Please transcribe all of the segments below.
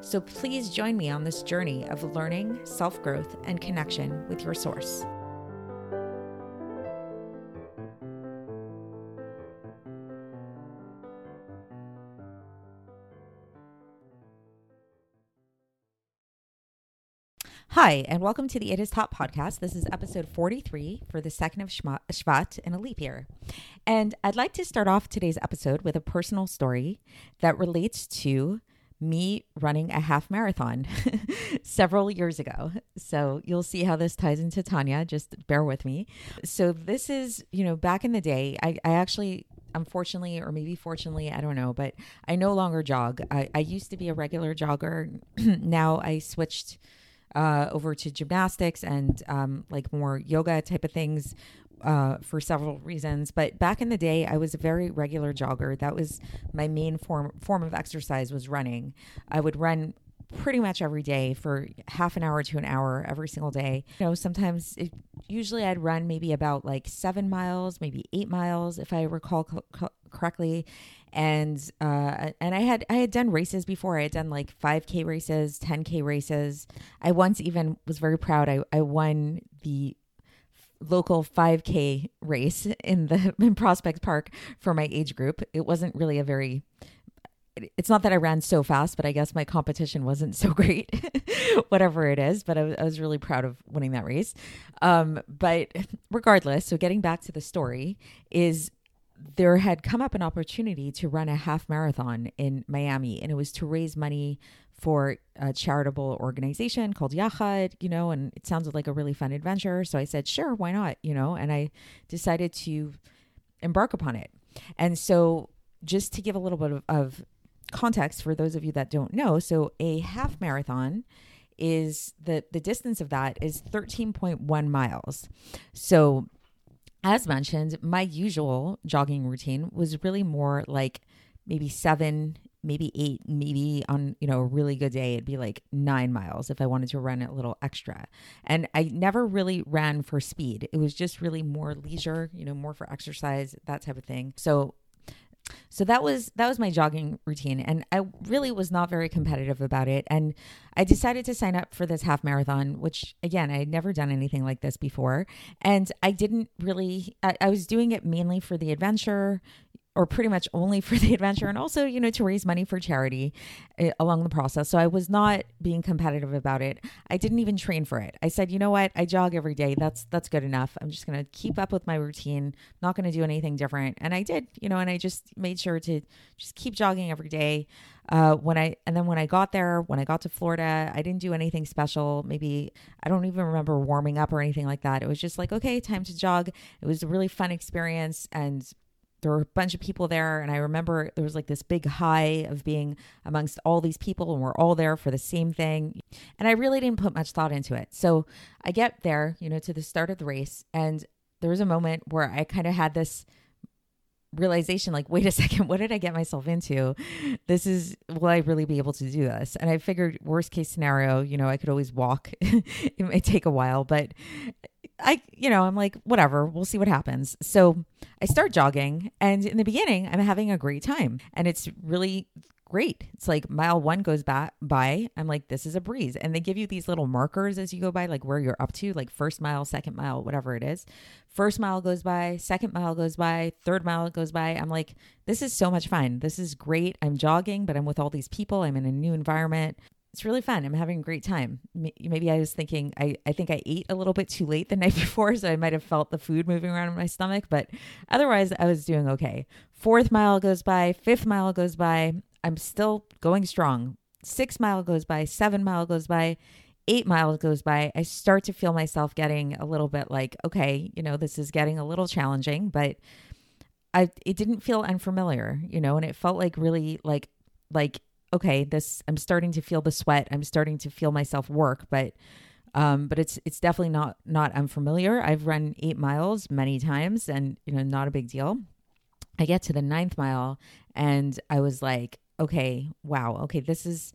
So please join me on this journey of learning, self growth, and connection with your source. Hi, and welcome to the It Is Taught podcast. This is episode 43 for the second of Shvat in a leap year. And I'd like to start off today's episode with a personal story that relates to me running a half marathon several years ago. So you'll see how this ties into Tanya. Just bear with me. So, this is, you know, back in the day, I, I actually unfortunately, or maybe fortunately, I don't know, but I no longer jog. I, I used to be a regular jogger. now I switched uh, over to gymnastics and um, like more yoga type of things uh, for several reasons. But back in the day, I was a very regular jogger. That was my main form form of exercise was running. I would run pretty much every day for half an hour to an hour every single day. You know, sometimes it, usually I'd run maybe about like seven miles, maybe eight miles, if I recall co- co- correctly and uh, and I had I had done races before. I had done like 5K races, 10K races. I once even was very proud. I I won the local 5K race in the in Prospect Park for my age group. It wasn't really a very it's not that I ran so fast, but I guess my competition wasn't so great, whatever it is. But I, I, was really proud of winning that race. Um, but regardless, so getting back to the story, is there had come up an opportunity to run a half marathon in Miami, and it was to raise money for a charitable organization called Yachad, you know, and it sounded like a really fun adventure. So I said, sure, why not, you know, and I decided to embark upon it. And so, just to give a little bit of, of context for those of you that don't know, so a half marathon is the the distance of that is 13.1 miles. So as mentioned, my usual jogging routine was really more like maybe seven, maybe eight, maybe on, you know, a really good day, it'd be like nine miles if I wanted to run a little extra. And I never really ran for speed. It was just really more leisure, you know, more for exercise, that type of thing. So so that was that was my jogging routine and I really was not very competitive about it and I decided to sign up for this half marathon which again I had never done anything like this before and I didn't really I, I was doing it mainly for the adventure or pretty much only for the adventure and also you know to raise money for charity uh, along the process. So i was not being competitive about it. I didn't even train for it. I said you know what? I jog every day. That's that's good enough. I'm just going to keep up with my routine. Not going to do anything different. And i did you know and i just made sure to just keep jogging every day. Uh, when I and then when I got there, when I got to Florida, I didn't do anything special. Maybe I don't even remember warming up or anything like that. It was just like, okay, time to jog. It was a really fun experience, and there were a bunch of people there and i remember there was like this big high of being amongst all these people and we're all there for the same thing and i really didn't put much thought into it. So i get there you know to the start of the race and there was a moment where i kind of had this realization like wait a second what did i get myself into? This is will i really be able to do this? And i figured worst case scenario you know i could always walk. It may take a while but I, you know, I'm like, whatever, we'll see what happens. So I start jogging, and in the beginning, I'm having a great time, and it's really great. It's like mile one goes by, by. I'm like, this is a breeze. And they give you these little markers as you go by, like where you're up to, like first mile, second mile, whatever it is. First mile goes by, second mile goes by, third mile goes by. I'm like, this is so much fun. This is great. I'm jogging, but I'm with all these people. I'm in a new environment it's really fun. I'm having a great time. Maybe I was thinking, I, I think I ate a little bit too late the night before, so I might have felt the food moving around in my stomach, but otherwise, I was doing okay. Fourth mile goes by, fifth mile goes by. I'm still going strong. Six mile goes by, seven mile goes by, eight miles goes by, I start to feel myself getting a little bit like, okay, you know, this is getting a little challenging, but I it didn't feel unfamiliar, you know, and it felt like really like like okay, this I'm starting to feel the sweat. I'm starting to feel myself work, but um, but it's it's definitely not not unfamiliar. I've run eight miles many times, and you know, not a big deal. I get to the ninth mile, and I was like, okay, wow, okay, this is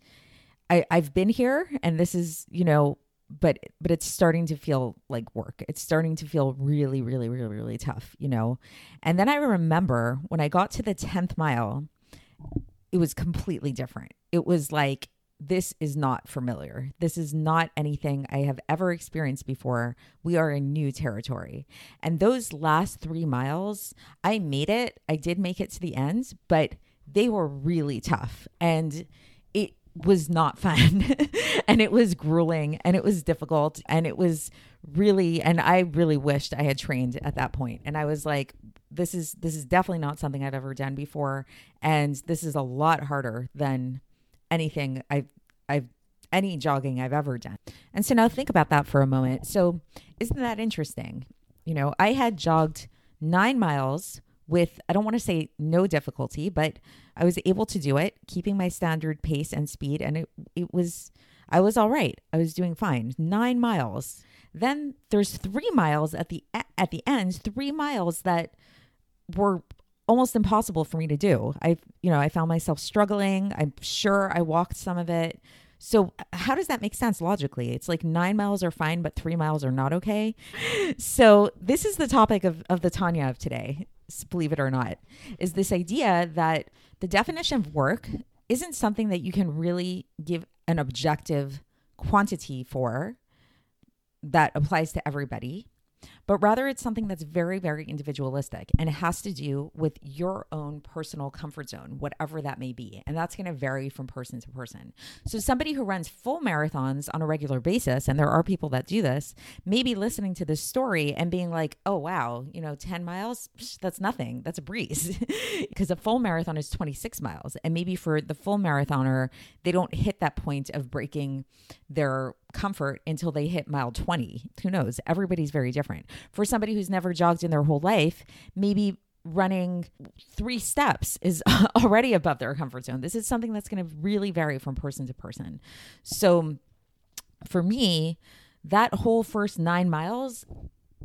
I I've been here, and this is you know, but but it's starting to feel like work. It's starting to feel really, really, really, really tough, you know. And then I remember when I got to the tenth mile, it was completely different. It was like this is not familiar. This is not anything I have ever experienced before. We are in new territory. And those last three miles, I made it. I did make it to the end, but they were really tough. And it was not fun. and it was grueling and it was difficult. And it was really, and I really wished I had trained at that point. And I was like, this is this is definitely not something I've ever done before and this is a lot harder than anything I've I've any jogging I've ever done. And so now think about that for a moment. So isn't that interesting? You know, I had jogged 9 miles with I don't want to say no difficulty, but I was able to do it, keeping my standard pace and speed and it it was I was all right. I was doing fine. 9 miles. Then there's 3 miles at the at the end, 3 miles that were almost impossible for me to do. I, you know, I found myself struggling. I'm sure I walked some of it. So, how does that make sense logically? It's like nine miles are fine, but three miles are not okay. So, this is the topic of, of the Tanya of today, believe it or not, is this idea that the definition of work isn't something that you can really give an objective quantity for that applies to everybody but rather it's something that's very, very individualistic and it has to do with your own personal comfort zone, whatever that may be. And that's going to vary from person to person. So, somebody who runs full marathons on a regular basis, and there are people that do this, maybe listening to this story and being like, oh, wow, you know, 10 miles, that's nothing. That's a breeze. because a full marathon is 26 miles. And maybe for the full marathoner, they don't hit that point of breaking their comfort until they hit mile 20. Who knows? Everybody's very different. For somebody who's never jogged in their whole life, maybe running three steps is already above their comfort zone. This is something that's going to really vary from person to person. So for me, that whole first nine miles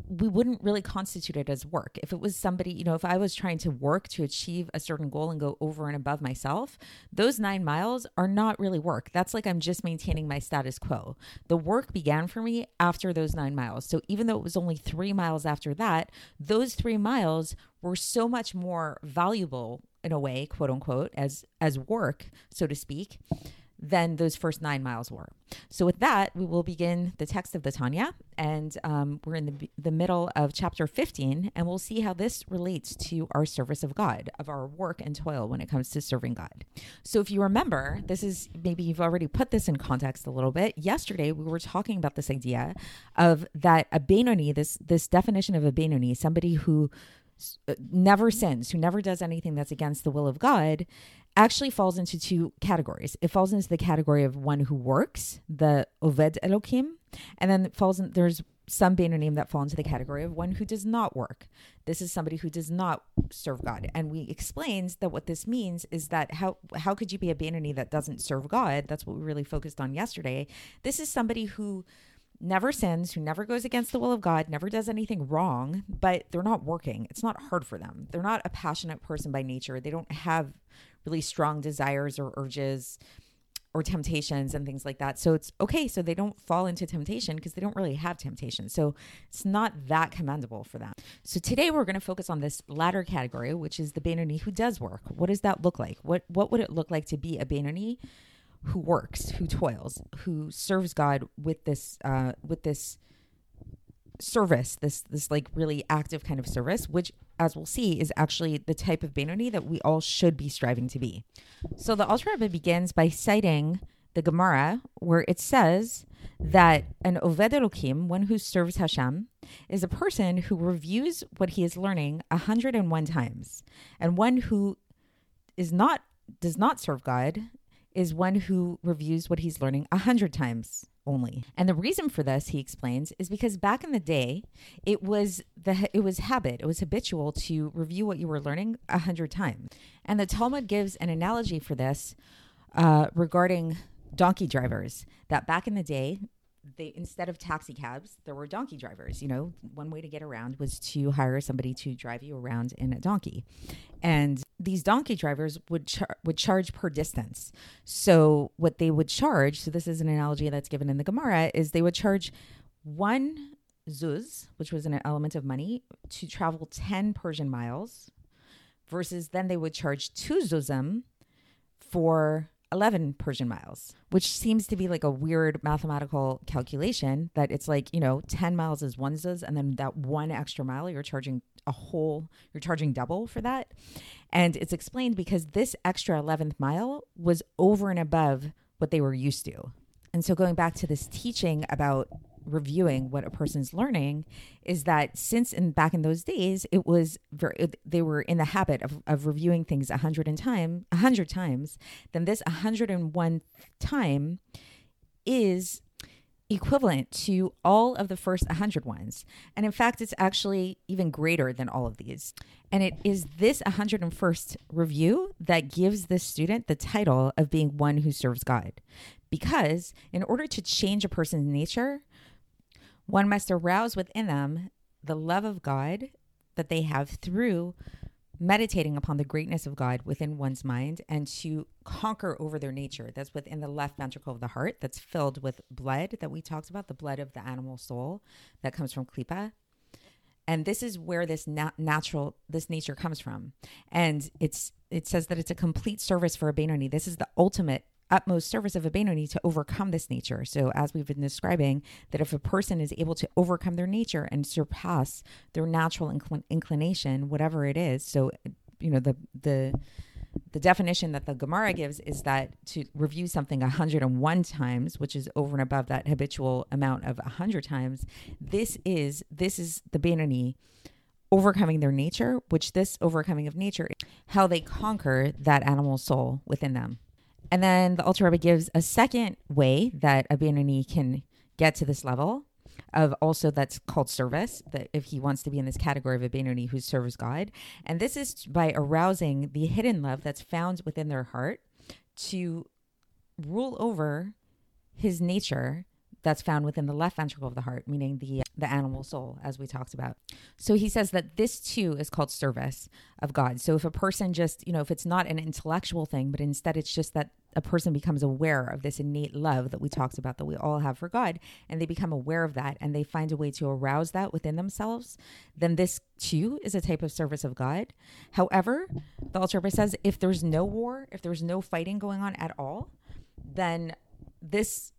we wouldn't really constitute it as work. If it was somebody, you know, if I was trying to work to achieve a certain goal and go over and above myself, those nine miles are not really work. That's like I'm just maintaining my status quo. The work began for me after those nine miles. So even though it was only three miles after that, those three miles were so much more valuable in a way, quote unquote, as as work, so to speak than those first nine miles were. So, with that, we will begin the text of the Tanya, and um, we're in the, the middle of chapter 15, and we'll see how this relates to our service of God, of our work and toil when it comes to serving God. So, if you remember, this is maybe you've already put this in context a little bit. Yesterday, we were talking about this idea of that a Benoni, this this definition of a Benoni, somebody who Uh, never sins, who never does anything that's against the will of God, actually falls into two categories. It falls into the category of one who works, the Oved Elokim, and then falls in, there's some Beinonim that fall into the category of one who does not work. This is somebody who does not serve God. And we explained that what this means is that how how could you be a Beinoni that doesn't serve God? That's what we really focused on yesterday. This is somebody who never sins, who never goes against the will of God, never does anything wrong, but they're not working. It's not hard for them. They're not a passionate person by nature. They don't have really strong desires or urges or temptations and things like that. So it's okay. So they don't fall into temptation because they don't really have temptation. So it's not that commendable for them. So today we're going to focus on this latter category, which is the Benoni who does work. What does that look like? What what would it look like to be a Benoni who works, who toils, who serves God with this uh, with this service, this this like really active kind of service, which as we'll see is actually the type of Benoni that we all should be striving to be. So the Alter Rebbe begins by citing the Gemara where it says that an Oved Elokim, one who serves Hashem, is a person who reviews what he is learning 101 times. And one who is not does not serve God is one who reviews what he's learning a hundred times only. And the reason for this, he explains, is because back in the day, it was the it was habit, it was habitual to review what you were learning a hundred times. And the Talmud gives an analogy for this uh, regarding donkey drivers. That back in the day, they instead of taxi cabs, there were donkey drivers. You know, one way to get around was to hire somebody to drive you around in a donkey, and these donkey drivers would char- would charge per distance. So what they would charge, so this is an analogy that's given in the Gemara, is they would charge one zuz, which was an element of money, to travel ten Persian miles, versus then they would charge two zuzim for 11 Persian miles, which seems to be like a weird mathematical calculation that it's like, you know, 10 miles is one zuz, and then that one extra mile, you're charging a whole, you're charging double for that. And it's explained because this extra 11th mile was over and above what they were used to. And so going back to this teaching about reviewing what a person's learning is that since in back in those days it was very they were in the habit of, of reviewing things a hundred and time a hundred times then this a hundred and one time is equivalent to all of the first 100 ones. And in fact, it's actually even greater than all of these. And it is this 101st review that gives this student the title of being one who serves God. Because in order to change a person's nature, one must arouse within them the love of God that they have through meditating upon the greatness of God within one's mind and to conquer over their nature. That's within the left ventricle of the heart, that's filled with blood that we talked about, the blood of the animal soul that comes from Klipa. And this is where this natural, this nature comes from. And it's it says that it's a complete service for a Benoni. This is the ultimate utmost service of a Benoni to overcome this nature. So, as we've been describing, that if a person is able to overcome their nature and surpass their natural incl- inclination, whatever it is, so you know the the the definition that the Gemara gives is that to review something 101 times, which is over and above that habitual amount of 100 times, this is this is the Benoni overcoming their nature, which this overcoming of nature, how they conquer that animal soul within them. And then the Alter Rebbe gives a second way that a Benoni can get to this level of also that's called service, that if he wants to be in this category of a Benoni who serves God. And this is by arousing the hidden love that's found within their heart to rule over his nature that's found within the left ventricle of the heart, meaning the the animal soul, as we talked about. So he says that this too is called service of God. So if a person just, you know, if it's not an intellectual thing, but instead it's just that a person becomes aware of this innate love that we talked about that we all have for God, and they become aware of that and they find a way to arouse that within themselves, then this too is a type of service of God. However, the altar Alter says if there's no war, if there's no fighting going on at all, then this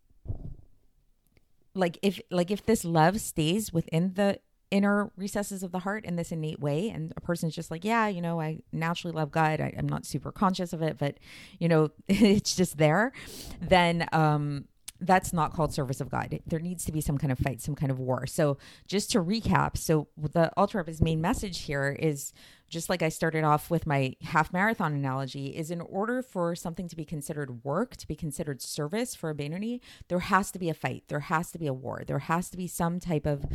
like if like if this love stays within the inner recesses of the heart in this innate way. And a person's just like yeah you know i naturally love god. I, am not super conscious of it but you know it's just there. Then um that's not called service of God. There needs to be some kind of fight, some kind of war. So, just to recap, so the Alter Rebbe's main message here is just like I started off with my half marathon analogy, is in order for something to be considered work, to be considered service for a Benoni, there has to be a fight, there has to be a war, there has to be some type of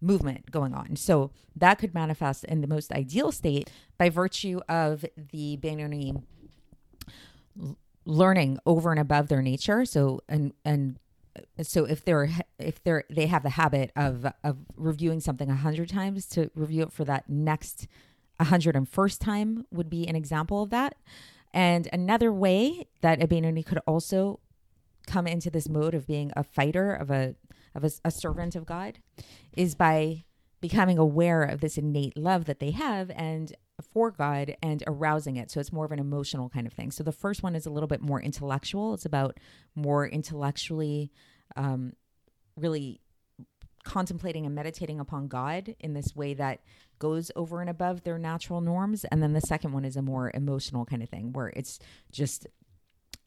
movement going on. So that could manifest in the most ideal state by virtue of the Benoni learning over and above their nature. So and and uh, so if they're if they're they have the habit of of reviewing something a hundred times to review it for that next 101st time would be an example of that. And another way that a Benoni could also come into this mode of being a fighter of a of a, a servant of God is by becoming aware of this innate love that they have and for God and arousing it. So it's more of an emotional kind of thing. So the first one is a little bit more intellectual. It's about more intellectually, um, really contemplating and meditating upon God in this way that goes over and above their natural norms. And then the second one is a more emotional kind of thing where it's just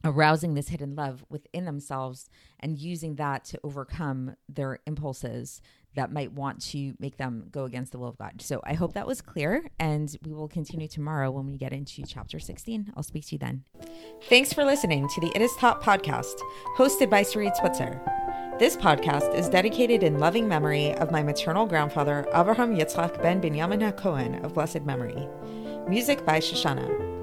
arousing this hidden love within themselves and using that to overcome their impulses that might want to make them go against the will of God. So I hope that was clear, and we will continue tomorrow when we get into chapter 16. I'll speak to you then. Thanks for listening to the It Is Taught podcast, hosted by Sarit Switzer. This podcast is dedicated in loving memory of my maternal grandfather, Avraham Yitzchak ben Binyamin HaKohen of blessed memory. Music by Shoshannah.